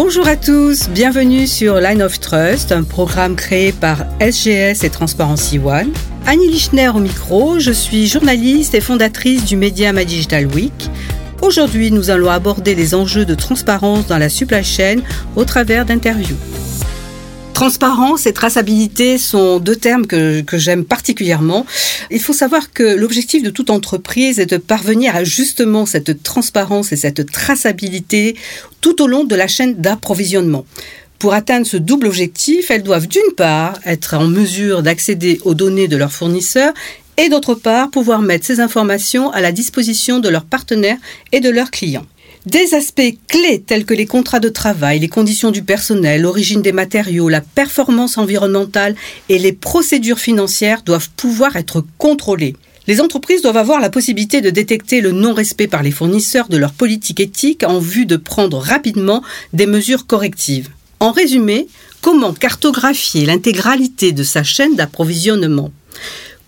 Bonjour à tous, bienvenue sur Line of Trust, un programme créé par SGS et Transparency One. Annie Lichner au micro, je suis journaliste et fondatrice du média My Digital Week. Aujourd'hui, nous allons aborder les enjeux de transparence dans la supply chain au travers d'interviews. Transparence et traçabilité sont deux termes que, j'aime particulièrement. Il faut savoir que l'objectif de toute entreprise est de parvenir à justement cette transparence et cette traçabilité tout au long de la chaîne d'approvisionnement. Pour atteindre ce double objectif, elles doivent d'une part être en mesure d'accéder aux données de leurs fournisseurs et d'autre part pouvoir mettre ces informations à la disposition de leurs partenaires et de leurs clients. Des aspects clés tels que les contrats de travail, les conditions du personnel, l'origine des matériaux, la performance environnementale et les procédures financières doivent pouvoir être contrôlés. Les entreprises doivent avoir la possibilité de détecter le non-respect par les fournisseurs de leur politique éthique en vue de prendre rapidement des mesures correctives. En résumé, comment cartographier l'intégralité de sa chaîne d'approvisionnement?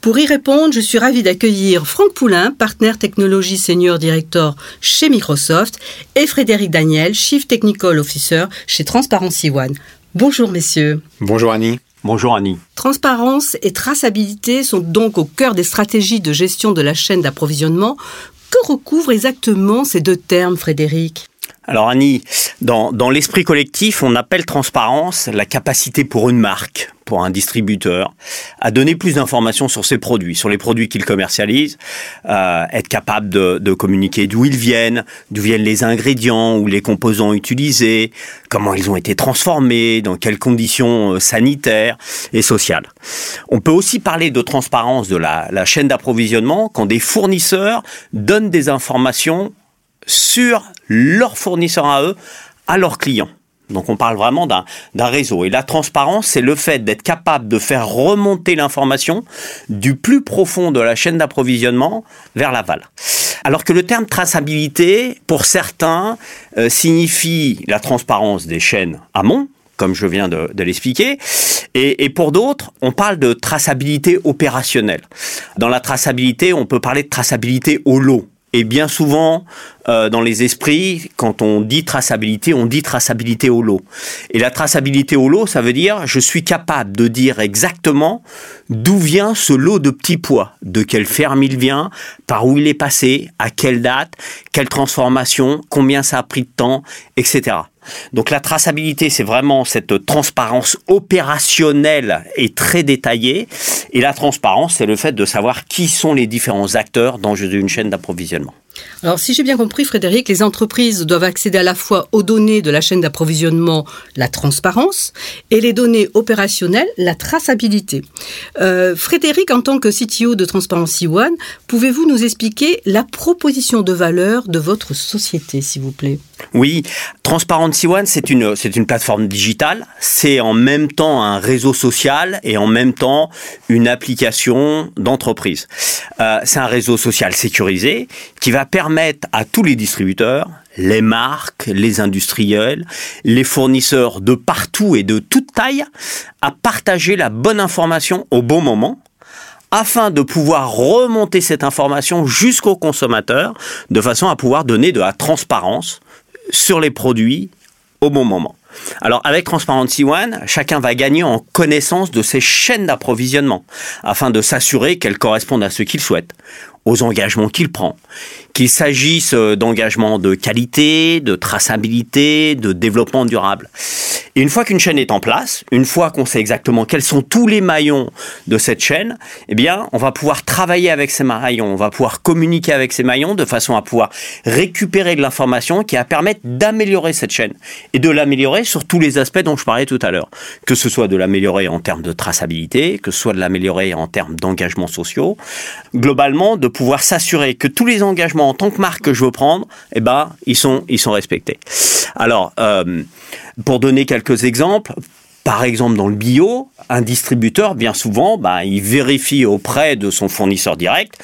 Pour y répondre, je suis ravi d'accueillir Franck Poulain, partenaire technologie senior director chez Microsoft, et Frédéric Daniel, Chief Technical Officer chez Transparency One. Bonjour messieurs. Bonjour Annie. Bonjour Annie. Transparence et traçabilité sont donc au cœur des stratégies de gestion de la chaîne d'approvisionnement. Que recouvrent exactement ces deux termes, Frédéric? Alors Annie, dans, dans l'esprit collectif, on appelle transparence la capacité pour une marque, pour un distributeur, à donner plus d'informations sur ses produits, sur les produits qu'il commercialise, euh, être capable de, communiquer d'où ils viennent, d'où viennent les ingrédients ou les composants utilisés, comment ils ont été transformés, dans quelles conditions euh, sanitaires et sociales. On peut aussi parler de transparence de la chaîne d'approvisionnement quand des fournisseurs donnent des informations sur leurs fournisseurs à eux, à leurs clients. Donc on parle vraiment d'un réseau. Et la transparence, c'est le fait d'être capable de faire remonter l'information du plus profond de la chaîne d'approvisionnement vers l'aval. Alors que le terme traçabilité, pour certains, euh, signifie la transparence des chaînes amont, comme je viens de, l'expliquer. Et, et, pour d'autres, on parle de traçabilité opérationnelle. Dans la traçabilité, on peut parler de traçabilité au lot. Et bien souvent, euh, dans les esprits, quand on dit traçabilité, on dit traçabilité au lot. Et la traçabilité au lot, ça veut dire je suis capable de dire exactement d'où vient ce lot de petits pois, de quelle ferme il vient, par où il est passé, à quelle date, quelle transformation, combien ça a pris de temps, etc. Donc la traçabilité, c'est vraiment cette transparence opérationnelle et très détaillée. Et la transparence, c'est le fait de savoir qui sont les différents acteurs dans une chaîne d'approvisionnement. Alors, si j'ai bien compris, Frédéric, les entreprises doivent accéder à la fois aux données de la chaîne d'approvisionnement, la transparence, et les données opérationnelles, la traçabilité. Euh, Frédéric, en tant que CTO de Transparency One, pouvez-vous nous expliquer la proposition de valeur de votre société, s'il vous plaît? Oui, Transparency One, c'est une, c'est une plateforme digitale, c'est en même temps un réseau social et en même temps une application d'entreprise. Euh, c'est un réseau social sécurisé qui va permettre à tous les distributeurs, les marques, les industriels, les fournisseurs de partout et de toute taille à partager la bonne information au bon moment afin de pouvoir remonter cette information jusqu'au consommateur de façon à pouvoir donner de la transparence sur les produits au bon moment. Alors avec Transparency One, chacun va gagner en connaissance de ses chaînes d'approvisionnement afin de s'assurer qu'elles correspondent à ce qu'il souhaite aux engagements qu'il prend. Qu'il s'agisse euh, d'engagements de qualité, de traçabilité, de développement durable. Et une fois qu'une chaîne est en place, une fois qu'on sait exactement quels sont tous les maillons de cette chaîne, eh bien, on va pouvoir travailler avec ces maillons, on va pouvoir communiquer avec ces maillons de façon à pouvoir récupérer de l'information qui va permettre d'améliorer cette chaîne et de l'améliorer sur tous les aspects dont je parlais tout à l'heure. Que ce soit de l'améliorer en termes de traçabilité, que ce soit de l'améliorer en termes d'engagements sociaux, globalement, de pouvoir s'assurer que tous les engagements en tant que marque que je veux prendre, eh ben, ils sont, respectés. Alors, euh, pour donner quelques exemples, par exemple, dans le bio, un distributeur, bien souvent, bah, il vérifie auprès de son fournisseur direct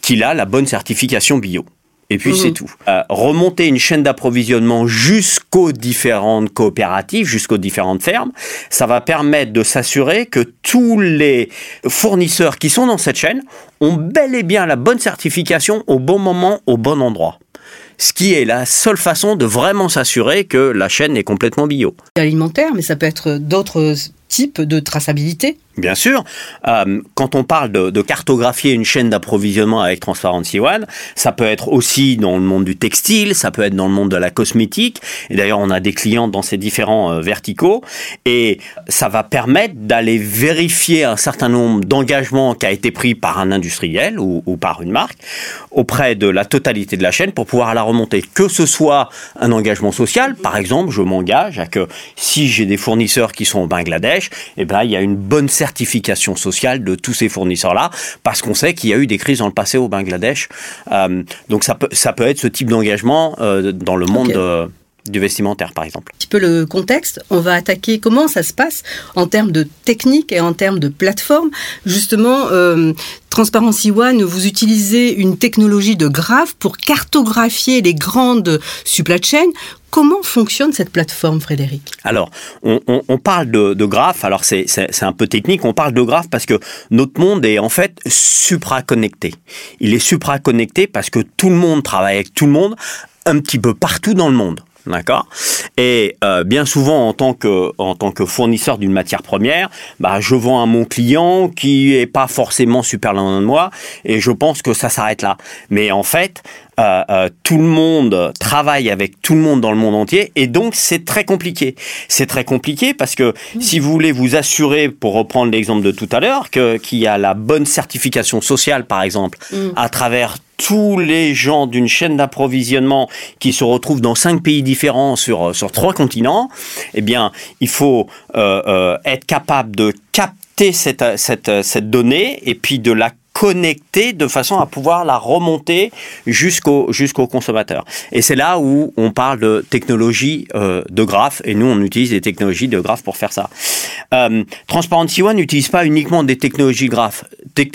qu'il a la bonne certification bio. Et puis c'est mhm. tout. Euh, remonter une chaîne d'approvisionnement jusqu'aux différentes coopératives, jusqu'aux différentes fermes, ça va permettre de s'assurer que tous les fournisseurs qui sont dans cette chaîne ont bel et bien la bonne certification au bon moment, au bon endroit. ce qui est la seule façon de vraiment s'assurer que la chaîne est complètement bio. Alimentaire, mais ça peut être d'autres types de traçabilité Bien sûr, euh, quand on parle de, cartographier une chaîne d'approvisionnement avec Transparency One, ça peut être aussi dans le monde du textile, ça peut être dans le monde de la cosmétique. Et d'ailleurs, on a des clients dans ces différents euh, verticaux. Et ça va permettre d'aller vérifier un certain nombre d'engagements qui a été pris par un industriel ou, par une marque auprès de la totalité de la chaîne pour pouvoir la remonter. Que ce soit un engagement social, par exemple, je m'engage à que si j'ai des fournisseurs qui sont au Bangladesh, eh ben, il y a une bonne certification sociale de tous ces fournisseurs-là, parce qu'on sait qu'il y a eu des crises dans le passé au Bangladesh. Euh, donc ça peut, ça peut être ce type d'engagement euh, dans le monde. Euh, du vestimentaire, par exemple. Un petit peu le contexte, on va attaquer comment ça se passe en termes de technique et en termes de plateforme. Justement, Transparency One, vous utilisez une technologie de graphe pour cartographier les grandes supply chains. Comment fonctionne cette plateforme, Frédéric? Alors, on, parle de, de graphe, alors c'est un peu technique, on parle de graphe parce que notre monde est en fait supraconnecté. Il est supraconnecté parce que tout le monde travaille avec tout le monde un petit peu partout dans le monde. D'accord? Et euh, bien souvent, en tant que, en tant que fournisseur d'une matière première, bah, je vends à mon client qui est pas forcément super loin de moi et je pense que ça s'arrête là. Mais en fait, euh, euh, tout le monde travaille avec tout le monde dans le monde entier et donc c'est très compliqué. C'est très compliqué parce que si vous voulez vous assurer, pour reprendre l'exemple de tout à l'heure, qu'il y a la bonne certification sociale, par exemple, mm. à travers tous les gens d'une chaîne d'approvisionnement qui se retrouvent dans cinq pays différents sur, sur trois continents, eh bien, il faut euh, être capable de capter cette, cette, cette donnée et puis de la connecter de façon à pouvoir la remonter jusqu'au jusqu'au consommateur. Et c'est là où on parle de technologie euh, de graphe et nous on utilise des technologies de graphe pour faire ça. Euh, Transparency One n'utilise pas uniquement des technologies graphes.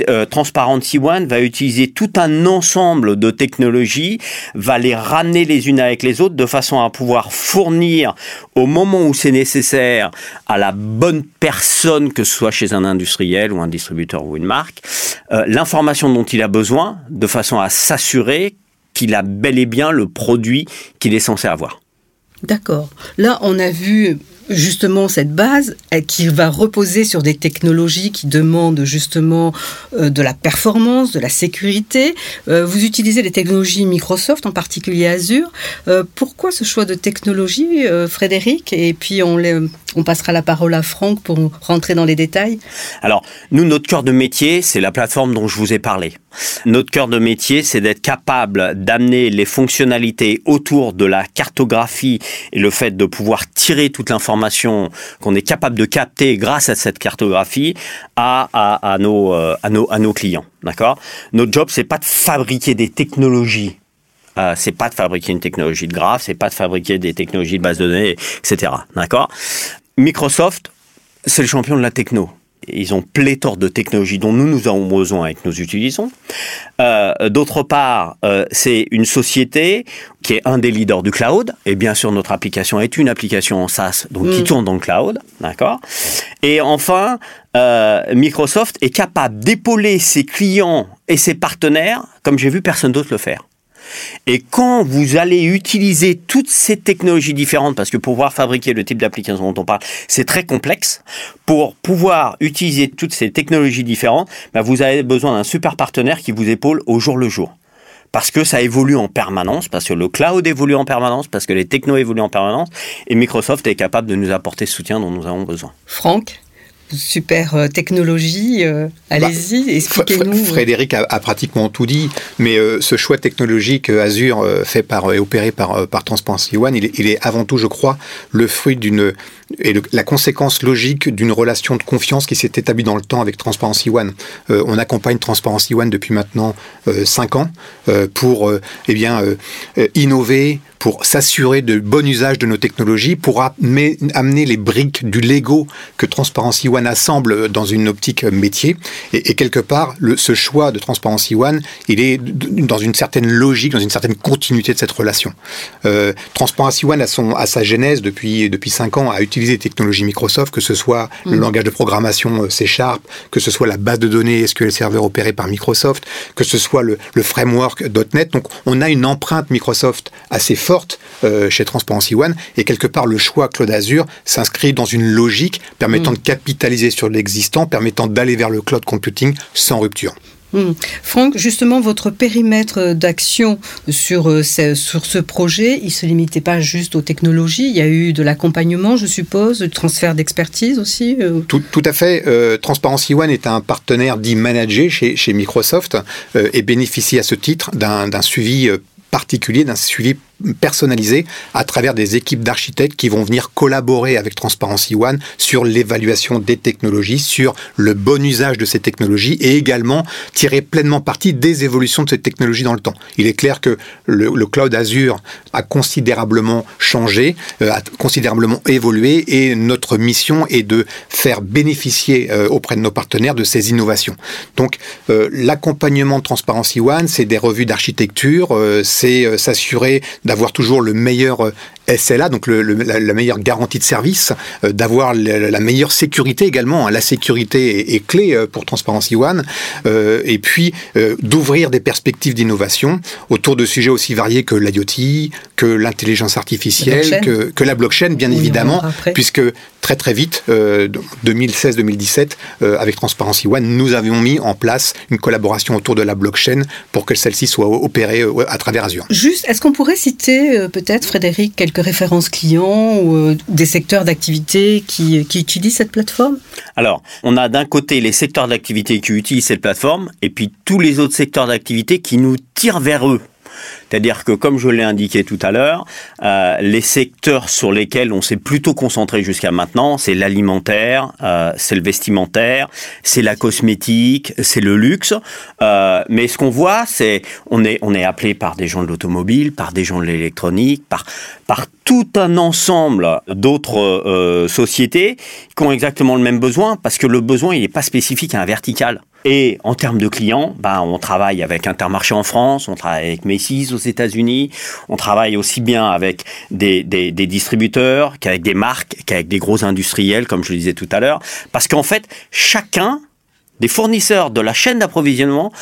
Euh, Transparency One va utiliser tout un ensemble de technologies, va les ramener les unes avec les autres de façon à pouvoir fournir au moment où c'est nécessaire à la bonne personne, que ce soit chez un industriel ou un distributeur ou une marque, euh, l'information dont il a besoin de façon à s'assurer qu'il a bel et bien le produit qu'il est censé avoir. D'accord. Là, on a vu justement cette base qui va reposer sur des technologies qui demandent justement euh, de la performance, de la sécurité. Euh, vous utilisez les technologies Microsoft, en particulier Azure. Euh, pourquoi ce choix de technologie, Frédéric? Et puis on, on passera la parole à Franck pour rentrer dans les détails. Alors, nous, notre cœur de métier, c'est la plateforme dont je vous ai parlé. Notre cœur de métier, c'est d'être capable d'amener les fonctionnalités autour de la cartographie et le fait de pouvoir tirer toute l'information qu'on est capable de capter grâce à cette cartographie à, euh, nos clients. D'accord? Notre job, c'est pas de fabriquer des technologies euh, c'est pas de fabriquer une technologie de graphe, c'est pas de fabriquer des technologies de base de données, etc. D'accord? Microsoft, c'est le champion de la techno. Ils ont pléthore de technologies dont nous, nous avons besoin et que nous utilisons. Euh, d'autre part, euh, c'est une société qui est un des leaders du cloud. Et bien sûr, notre application est une application en SaaS, donc qui mm. tourne dans le cloud. D'accord? Et enfin, euh, Microsoft est capable d'épauler ses clients et ses partenaires comme j'ai vu personne d'autre le faire. Et quand vous allez utiliser toutes ces technologies différentes, parce que pouvoir fabriquer le type d'application dont on parle, c'est très complexe, pour pouvoir utiliser toutes ces technologies différentes, bah, vous avez besoin d'un super partenaire qui vous épaule au jour le jour parce que ça évolue en permanence, parce que le cloud évolue en permanence, parce que les technos évoluent en permanence, et Microsoft est capable de nous apporter ce soutien dont nous avons besoin. Franck? Super euh, technologie. Euh, allez-y, bah, expliquez-nous. Frédéric a, pratiquement tout dit, mais euh, ce choix technologique Azure fait par et opéré par, par Transparency One, il est, il est, avant tout, je crois, le fruit d'une et la conséquence logique d'une relation de confiance qui s'est établie dans le temps avec Transparency One. on accompagne Transparency One depuis maintenant cinq ans pour eh bien innover, pour s'assurer de bon usage de nos technologies, pour amener les briques du Lego que Transparency One assemble dans une optique métier. Et, quelque part, le, ce choix de Transparency One, il est dans une certaine logique, dans une certaine continuité de cette relation. Euh, Transparency One, a, son, à sa genèse depuis, depuis 5 ans, a utilisé les technologies Microsoft, que ce soit le mm. langage de programmation euh, C Sharp, que ce soit la base de données SQL Server opérée par Microsoft, que ce soit le, le framework .NET. Donc, on a une empreinte Microsoft assez forte euh, chez Transparency One, et quelque part, le choix Cloud Azure s'inscrit dans une logique permettant mm. de capitaliser sur l'existant, permettant d'aller vers le cloud computing sans rupture. Hmm. Franck, justement, votre périmètre d'action sur, euh, sur ce projet, il ne se limitait pas juste aux technologies, il y a eu de l'accompagnement, je suppose, du transfert d'expertise aussi euh tout, tout, à fait. Euh, Transparency One est un partenaire dit managé chez, chez Microsoft et bénéficie à ce titre d'un suivi particulier, d'un suivi personnalisé à travers des équipes d'architectes qui vont venir collaborer avec Transparency One sur l'évaluation des technologies, sur le bon usage de ces technologies et également tirer pleinement parti des évolutions de ces technologies dans le temps. Il est clair que le, cloud Azure a considérablement changé, euh, a considérablement évolué et notre mission est de faire bénéficier euh, auprès de nos partenaires de ces innovations. Donc euh, l'accompagnement de Transparency One, c'est des revues d'architecture, c'est s'assurer d'avoir toujours le meilleur euh, SLA, donc la, meilleure garantie de service, euh, d'avoir la, meilleure sécurité également. Hein. La sécurité est, clé euh, pour Transparency One. et puis d'ouvrir des perspectives d'innovation autour de sujets aussi variés que l'IoT, que l'intelligence artificielle, que, que, la blockchain, bien évidemment, puisque très très vite, 2016-2017, avec Transparency One, nous avions mis en place une collaboration autour de la blockchain pour que celle-ci soit opérée à travers Azure. Juste, est-ce qu'on pourrait citer euh, peut-être, Frédéric, quelques références clients ou euh, des secteurs d'activité qui, qui utilisent cette plateforme? Alors, on a d'un côté les secteurs d'activité qui utilisent cette plateforme et puis tous les autres secteurs d'activité qui nous tirent vers eux. C'est-à-dire que, comme je l'ai indiqué tout à l'heure, euh, les secteurs sur lesquels on s'est plutôt concentré jusqu'à maintenant, c'est l'alimentaire, euh, c'est le vestimentaire, c'est la cosmétique, c'est le luxe. Euh, mais ce qu'on voit, c'est on est on est appelé par des gens de l'automobile, par des gens de l'électronique, par par tout un ensemble d'autres sociétés qui ont exactement le même besoin, parce que le besoin il n'est pas spécifique à un vertical. Et en termes de clients, ben, on travaille avec Intermarché en France, on travaille avec Macy's aux États-Unis, on travaille aussi bien avec des, des, des distributeurs qu'avec des marques, qu'avec des gros industriels, comme je le disais tout à l'heure. Parce qu'en fait, chacun des fournisseurs de la chaîne d'approvisionnement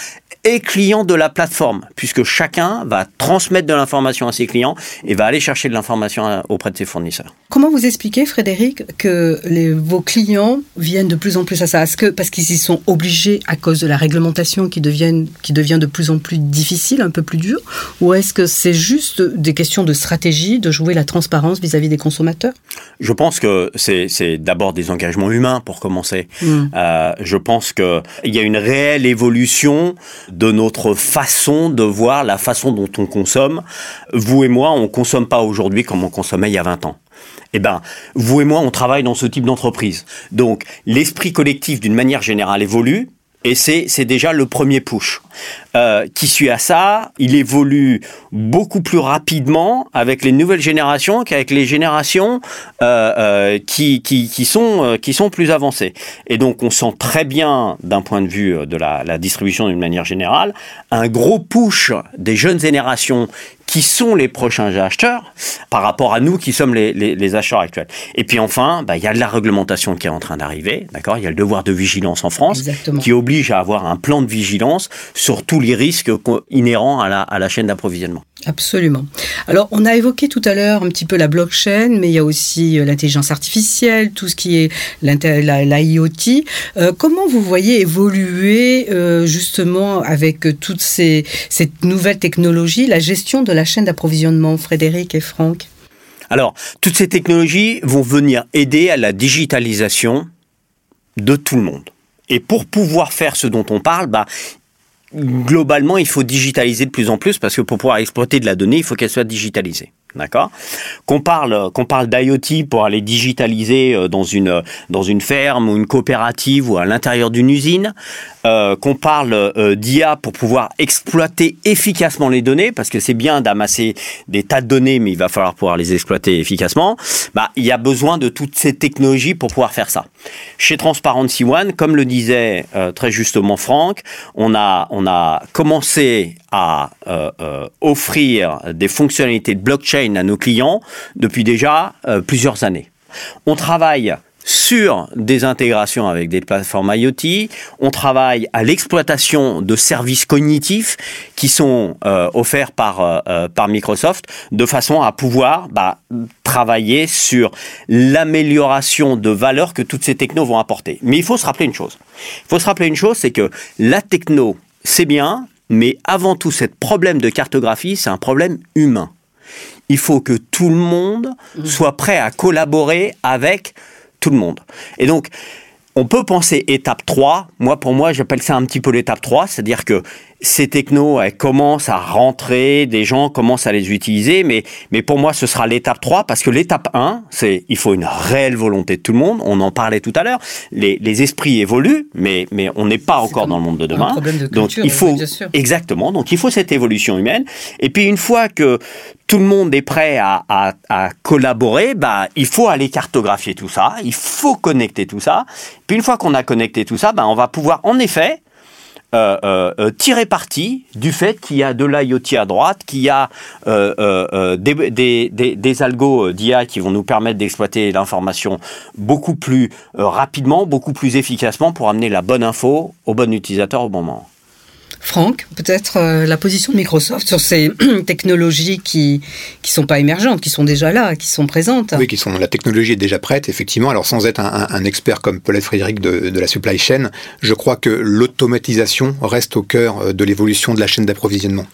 et client de la plateforme, puisque chacun va transmettre de l'information à ses clients et va aller chercher de l'information euh, auprès de ses fournisseurs. Comment vous expliquez, Frédéric, que les, vos clients viennent de plus en plus à ça? Est-ce que parce qu'ils y sont obligés à cause de la réglementation qui, qui devient de plus en plus difficile, un peu plus dure? Ou est-ce que c'est juste des questions de stratégie, de jouer la transparence vis-à-vis des consommateurs? Je pense que c'est d'abord des engagements humains pour commencer. Hmm. Euh, je pense qu'il y a une réelle évolution de notre façon de voir la façon dont on consomme. Vous et moi, on consomme pas aujourd'hui comme on consommait il y a 20 ans. Eh ben, vous et moi, on travaille dans ce type d'entreprise. Donc, l'esprit collectif, d'une manière générale, évolue. Et c'est, déjà le premier push. Euh, qui suit à ça, il évolue beaucoup plus rapidement avec les nouvelles générations qu'avec les générations euh, euh, qui, qui, qui, sont, qui sont plus avancées. Et donc on sent très bien, d'un point de vue de la, la distribution d'une manière générale, un gros push des jeunes générations qui sont les prochains acheteurs par rapport à nous qui sommes les, les, acheteurs actuels. Et puis enfin, bah, il y a de la réglementation qui est en train d'arriver, d'accord? Il y a le devoir de vigilance en France qui oblige à avoir un plan de vigilance sur tous les risques inhérents à la, à la chaîne d'approvisionnement. Absolument. Alors, on a évoqué tout à l'heure un petit peu la blockchain, mais il y a aussi euh, l'intelligence artificielle, tout ce qui est l'IoT. Euh, comment vous voyez évoluer euh, justement avec toutes ces cette nouvelles technologies la gestion de la chaîne d'approvisionnement, Frédéric et Franck Alors, toutes ces technologies vont venir aider à la digitalisation de tout le monde. Et pour pouvoir faire ce dont on parle, bah, globalement, il faut digitaliser de plus en plus parce que pour pouvoir exploiter de la donnée, il faut qu'elle soit digitalisée. D'accord? Qu'on parle, qu'on parle d'IoT pour aller digitaliser euh, dans une, dans une ferme ou une coopérative ou à l'intérieur d'une usine, euh, qu'on parle euh, d'IA pour pouvoir exploiter efficacement les données, parce que c'est bien d'amasser des tas de données, mais il va falloir pouvoir les exploiter efficacement, bah, il y a besoin de toutes ces technologies pour pouvoir faire ça. Chez Transparency One, comme le disait très justement Franck, on a, on a commencé à offrir des fonctionnalités de blockchain à nos clients depuis déjà euh, plusieurs années. On travaille sur des intégrations avec des plateformes IoT, on travaille à l'exploitation de services cognitifs qui sont euh, offerts par, euh, par Microsoft de façon à pouvoir bah, travailler sur l'amélioration de valeur que toutes ces technos vont apporter. Mais il faut se rappeler une chose. Il faut se rappeler une chose, c'est que la techno, c'est bien, mais avant tout, ce problème de cartographie, c'est un problème humain il faut que tout le monde mmh. soit prêt à collaborer avec tout le monde. Et donc, on peut penser étape 3. Moi, pour moi, j'appelle ça un petit peu l'étape 3, c'est-à-dire que ces technos, elles commencent à rentrer, des gens commencent à les utiliser, mais, mais pour moi, ce sera l'étape 3, parce que l'étape 1, c'est il faut une réelle volonté de tout le monde, on en parlait tout à l'heure, les, les, esprits évoluent, mais, mais on n'est pas encore dans le monde de demain. De donc il faut exactement, donc il faut cette évolution humaine. Et puis une fois que tout le monde est prêt à, à, à collaborer, bah, il faut aller cartographier tout ça, il faut connecter tout ça. Puis une fois qu'on a connecté tout ça, bah, on va pouvoir en effet euh, euh, euh, tirer parti du fait qu'il y a de l'IoT à droite, qu'il y a des, des, des, des, algos d'IA qui vont nous permettre d'exploiter l'information beaucoup plus rapidement, beaucoup plus efficacement pour amener la bonne info au bon utilisateur au bon moment. Franck, peut-être euh, la position de Microsoft sur ces technologies qui qui sont pas émergentes, qui sont déjà là, qui sont présentes. Oui, qui sont la technologie est déjà prête, effectivement. Alors sans être un, expert comme Paulette Frédéric de, la supply chain, je crois que l'automatisation reste au cœur euh, de l'évolution de la chaîne d'approvisionnement.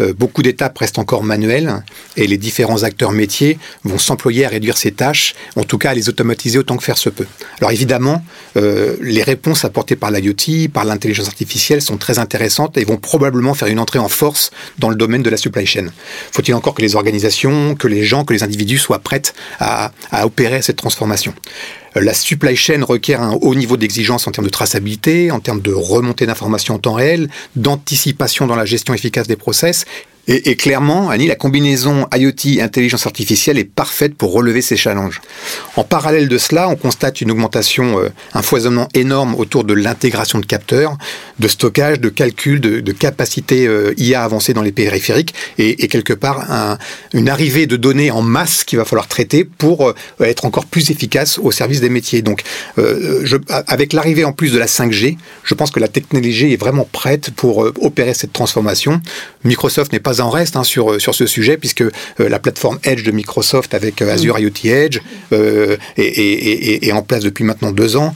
Euh, beaucoup d'étapes restent encore manuelles et les différents acteurs métiers vont s'employer à réduire ces tâches, en tout cas à les automatiser autant que faire se peut. Alors évidemment, euh, les réponses apportées par l'IoT, par l'intelligence artificielle sont très intéressantes et vont probablement faire une entrée en force dans le domaine de la supply chain. Faut-il encore que les organisations, que les gens, que les individus soient prêts à, à opérer cette transformation? La supply chain requiert un haut niveau d'exigence en termes de traçabilité, en termes de remontée d'informations en temps réel, d'anticipation dans la gestion efficace des process et, clairement, Annie, la combinaison IoT intelligence artificielle est parfaite pour relever ces challenges. En parallèle de cela, on constate une augmentation, euh, un foisonnement énorme autour de l'intégration de capteurs, de stockage, de calcul, de, de capacité euh, IA avancée dans les périphériques et, et quelque part un, une arrivée de données en masse qu'il va falloir traiter pour euh, être encore plus efficace au service des métiers. Donc, je, avec l'arrivée en plus de la 5G, je pense que la technologie est vraiment prête pour opérer cette transformation. Microsoft n'est pas en reste hein, sur, sur ce sujet, puisque euh, la plateforme Edge de Microsoft avec euh, Azure IoT Edge euh, est, en place depuis maintenant deux ans.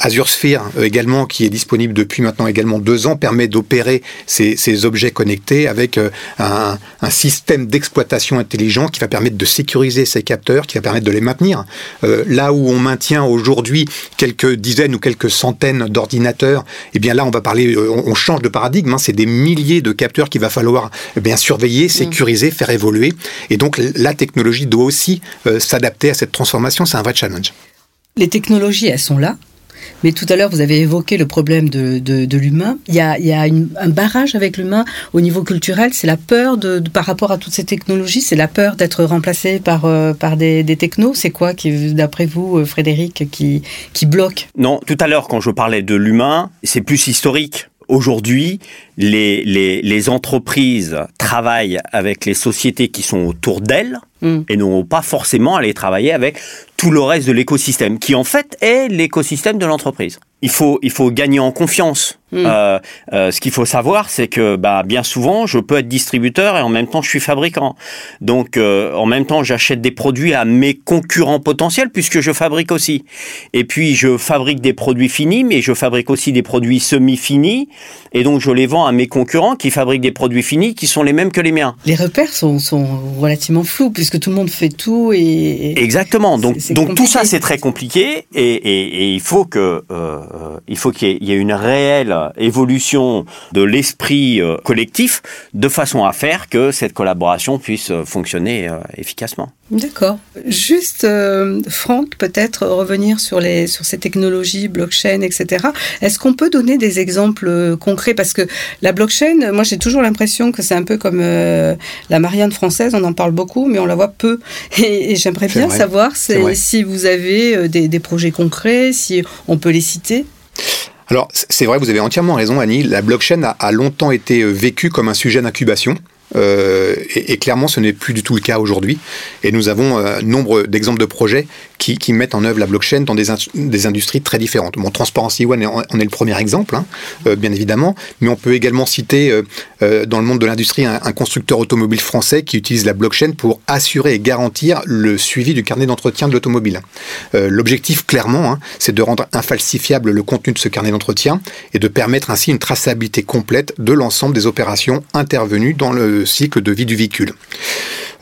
Azure Sphere également, qui est disponible depuis maintenant également deux ans, permet d'opérer ces, ces, objets connectés avec un, un système d'exploitation intelligent qui va permettre de sécuriser ces capteurs, qui va permettre de les maintenir. là où on maintient aujourd'hui quelques dizaines ou quelques centaines d'ordinateurs, et eh bien là on va parler, on, change de paradigme. Hein, c'est des milliers de capteurs qu'il va falloir eh bien surveiller, mm. sécuriser, faire évoluer. Et donc la technologie doit aussi euh, s'adapter à cette transformation. C'est un vrai challenge. Les technologies, elles sont là. Mais tout à l'heure, vous avez évoqué le problème de, de, l'humain. Il y a, il y a un barrage avec l'humain au niveau culturel. C'est la peur de, par rapport à toutes ces technologies. C'est la peur d'être remplacé par, euh, par des, des technos. C'est quoi, qui, d'après vous, euh, Frédéric, qui, qui bloque? Non, tout à l'heure, quand je parlais de l'humain, c'est plus historique. Aujourd'hui, les, les, les, entreprises travaillent avec les sociétés qui sont autour d'elles mm. et n'ont pas forcément à aller travailler avec tout le reste de l'écosystème, qui en fait est l'écosystème de l'entreprise. Il faut, il faut gagner en confiance. Mm. Euh, euh, ce qu'il faut savoir, c'est que bah, bien souvent, je peux être distributeur et en même temps, je suis fabricant. Donc, euh, en même temps, j'achète des produits à mes concurrents potentiels puisque je fabrique aussi. Et puis, je fabrique des produits finis, mais je fabrique aussi des produits semi-finis et donc je les vends à mes concurrents qui fabriquent des produits finis qui sont les mêmes que les miens. Les repères sont, relativement flous puisque tout le monde fait tout et exactement. Donc donc tout ça c'est très compliqué et, il faut que euh, il faut qu'il y, ait une réelle évolution de l'esprit euh, collectif de façon à faire que cette collaboration puisse fonctionner efficacement. D'accord. Juste, euh, Franck, peut-être revenir sur, les, sur ces technologies, blockchain, etc. Est-ce qu'on peut donner des exemples euh, concrets? Parce que la blockchain, moi j'ai toujours l'impression que c'est un peu comme euh, la Marianne française, on en parle beaucoup, mais on la voit peu. Et, j'aimerais bien savoir si vous avez des, des projets concrets, si on peut les citer. Alors, c'est vrai, vous avez entièrement raison, Annie. La blockchain a, a longtemps été vécue comme un sujet d'incubation. Euh, et, clairement, ce n'est plus du tout le cas aujourd'hui. Et nous avons euh, nombre d'exemples de projets qui, mettent en œuvre la blockchain dans des, industries très différentes. Transparency One en est le premier exemple, hein, euh, bien évidemment, mais on peut également citer dans le monde de l'industrie un, constructeur automobile français qui utilise la blockchain pour assurer et garantir le suivi du carnet d'entretien de l'automobile. L'objectif, clairement, hein, c'est de rendre infalsifiable le contenu de ce carnet d'entretien et de permettre ainsi une traçabilité complète de l'ensemble des opérations intervenues dans le cycle de vie du véhicule.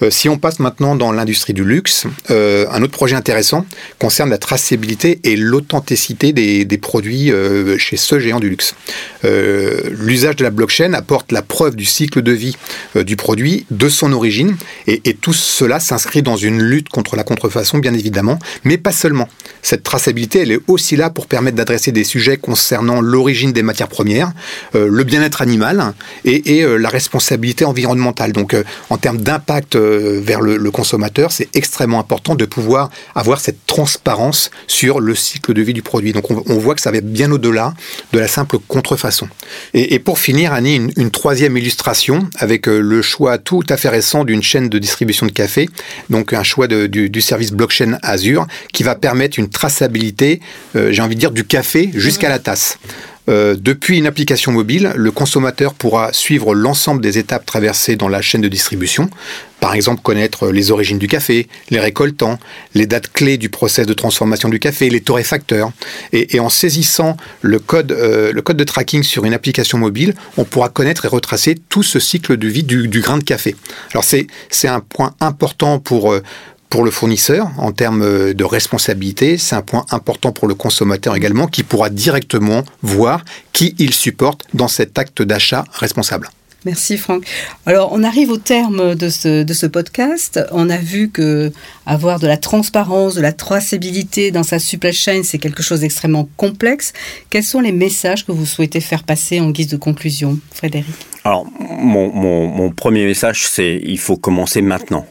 Euh, si on passe maintenant dans l'industrie du luxe, euh, un autre projet intéressant concerne la traçabilité et l'authenticité des, produits euh, chez ce géant du luxe. L'usage de la blockchain apporte la preuve du cycle de vie du produit, de son origine, et, tout cela s'inscrit dans une lutte contre la contrefaçon, bien évidemment, mais pas seulement. Cette traçabilité, elle est aussi là pour permettre d'adresser des sujets concernant l'origine des matières premières, le bien-être animal et la responsabilité environnementale. Donc, en termes d'impact euh, vers le, consommateur, c'est extrêmement important de pouvoir avoir cette transparence sur le cycle de vie du produit. Donc on, voit que ça va bien au-delà de la simple contrefaçon. Et, pour finir, Annie, une, troisième illustration avec euh, le choix tout à fait récent d'une chaîne de distribution de café, donc un choix du, service blockchain Azure qui va permettre une traçabilité, euh, j'ai envie de dire, du café jusqu'à la tasse. Euh, depuis une application mobile, le consommateur pourra suivre l'ensemble des étapes traversées dans la chaîne de distribution. Par exemple, connaître les origines du café, les récoltants, les dates clés du process de transformation du café, les torréfacteurs. Et, en saisissant le code, euh, le code de tracking sur une application mobile, on pourra connaître et retracer tout ce cycle de vie du, grain de café. Alors c'est un point important pour, euh, pour le fournisseur en termes euh, de responsabilité. C'est un point important pour le consommateur également qui pourra directement voir qui il supporte dans cet acte d'achat responsable. Merci Franck. Alors on arrive au terme de ce, de ce podcast. On a vu que avoir de la transparence, de la traçabilité dans sa supply chain, c'est quelque chose d'extrêmement complexe. Quels sont les messages que vous souhaitez faire passer en guise de conclusion, Frédéric? Alors mon, mon, mon premier message, c'est il faut commencer maintenant.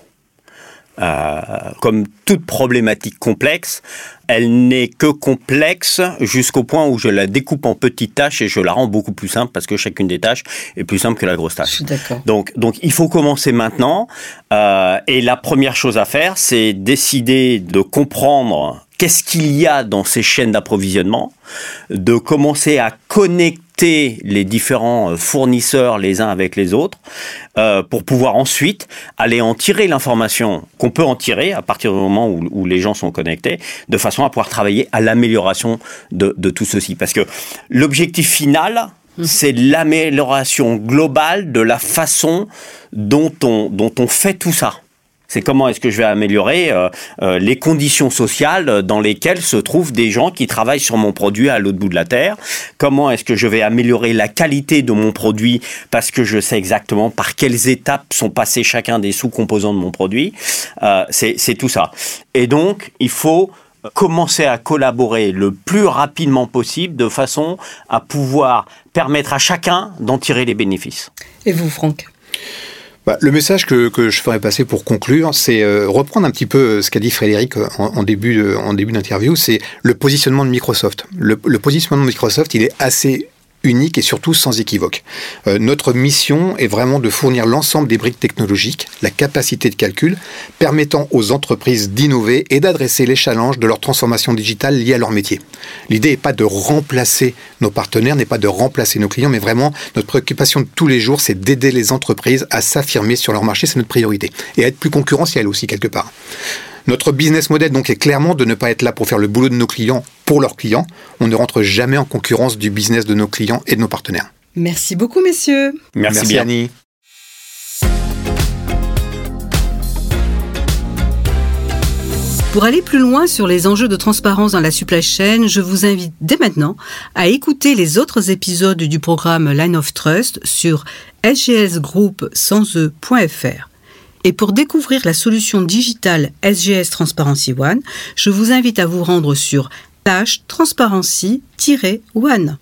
Euh, comme toute problématique complexe, elle n'est que complexe jusqu'au point où je la découpe en petites tâches et je la rends beaucoup plus simple parce que chacune des tâches est plus simple que la grosse tâche. Donc, donc il faut commencer maintenant. Euh, et la première chose à faire, c'est décider de comprendre qu'est-ce qu'il y a dans ces chaînes d'approvisionnement, de commencer à connecter les différents euh, fournisseurs les uns avec les autres euh, pour pouvoir ensuite aller en tirer l'information qu'on peut en tirer à partir du moment où, les gens sont connectés, de façon à pouvoir travailler à l'amélioration de, de tout ceci. Parce que l'objectif final, mmh. c'est l'amélioration globale de la façon dont on, dont on fait tout ça. C'est comment est-ce que je vais améliorer euh, euh, les conditions sociales dans lesquelles se trouvent des gens qui travaillent sur mon produit à l'autre bout de la terre? Comment est-ce que je vais améliorer la qualité de mon produit parce que je sais exactement par quelles étapes sont passés chacun des sous-composants de mon produit? Euh, c'est tout ça. Et donc, il faut commencer à collaborer le plus rapidement possible de façon à pouvoir permettre à chacun d'en tirer les bénéfices. Et vous, Franck? Bah, le message que, que, je ferais passer pour conclure, c'est euh, reprendre un petit peu euh, ce qu'a dit Frédéric euh, en, en début, en début d'interview, c'est le positionnement de Microsoft. Le, le, positionnement de Microsoft, il est assez unique et surtout sans équivoque. Euh, notre mission est vraiment de fournir l'ensemble des briques technologiques, la capacité de calcul, permettant aux entreprises d'innover et d'adresser les challenges de leur transformation digitale liée à leur métier. L'idée n'est pas de remplacer nos partenaires, n'est pas de remplacer nos clients, mais vraiment notre préoccupation de tous les jours, c'est d'aider les entreprises à s'affirmer sur leur marché, c'est notre priorité, et à être plus concurrentiel aussi quelque part. Notre business model donc est clairement de ne pas être là pour faire le boulot de nos clients pour leurs clients. On ne rentre jamais en concurrence du business de nos clients et de nos partenaires. Merci beaucoup, messieurs. Merci, Merci bien. Annie. Pour aller plus loin sur les enjeux de transparence dans la supply chain, je vous invite dès maintenant à écouter les autres épisodes du programme Line of Trust sur sgsgroup sans e.fr. Et pour découvrir la solution digitale SGS Transparency One, je vous invite à vous rendre sur tâche transparency-one.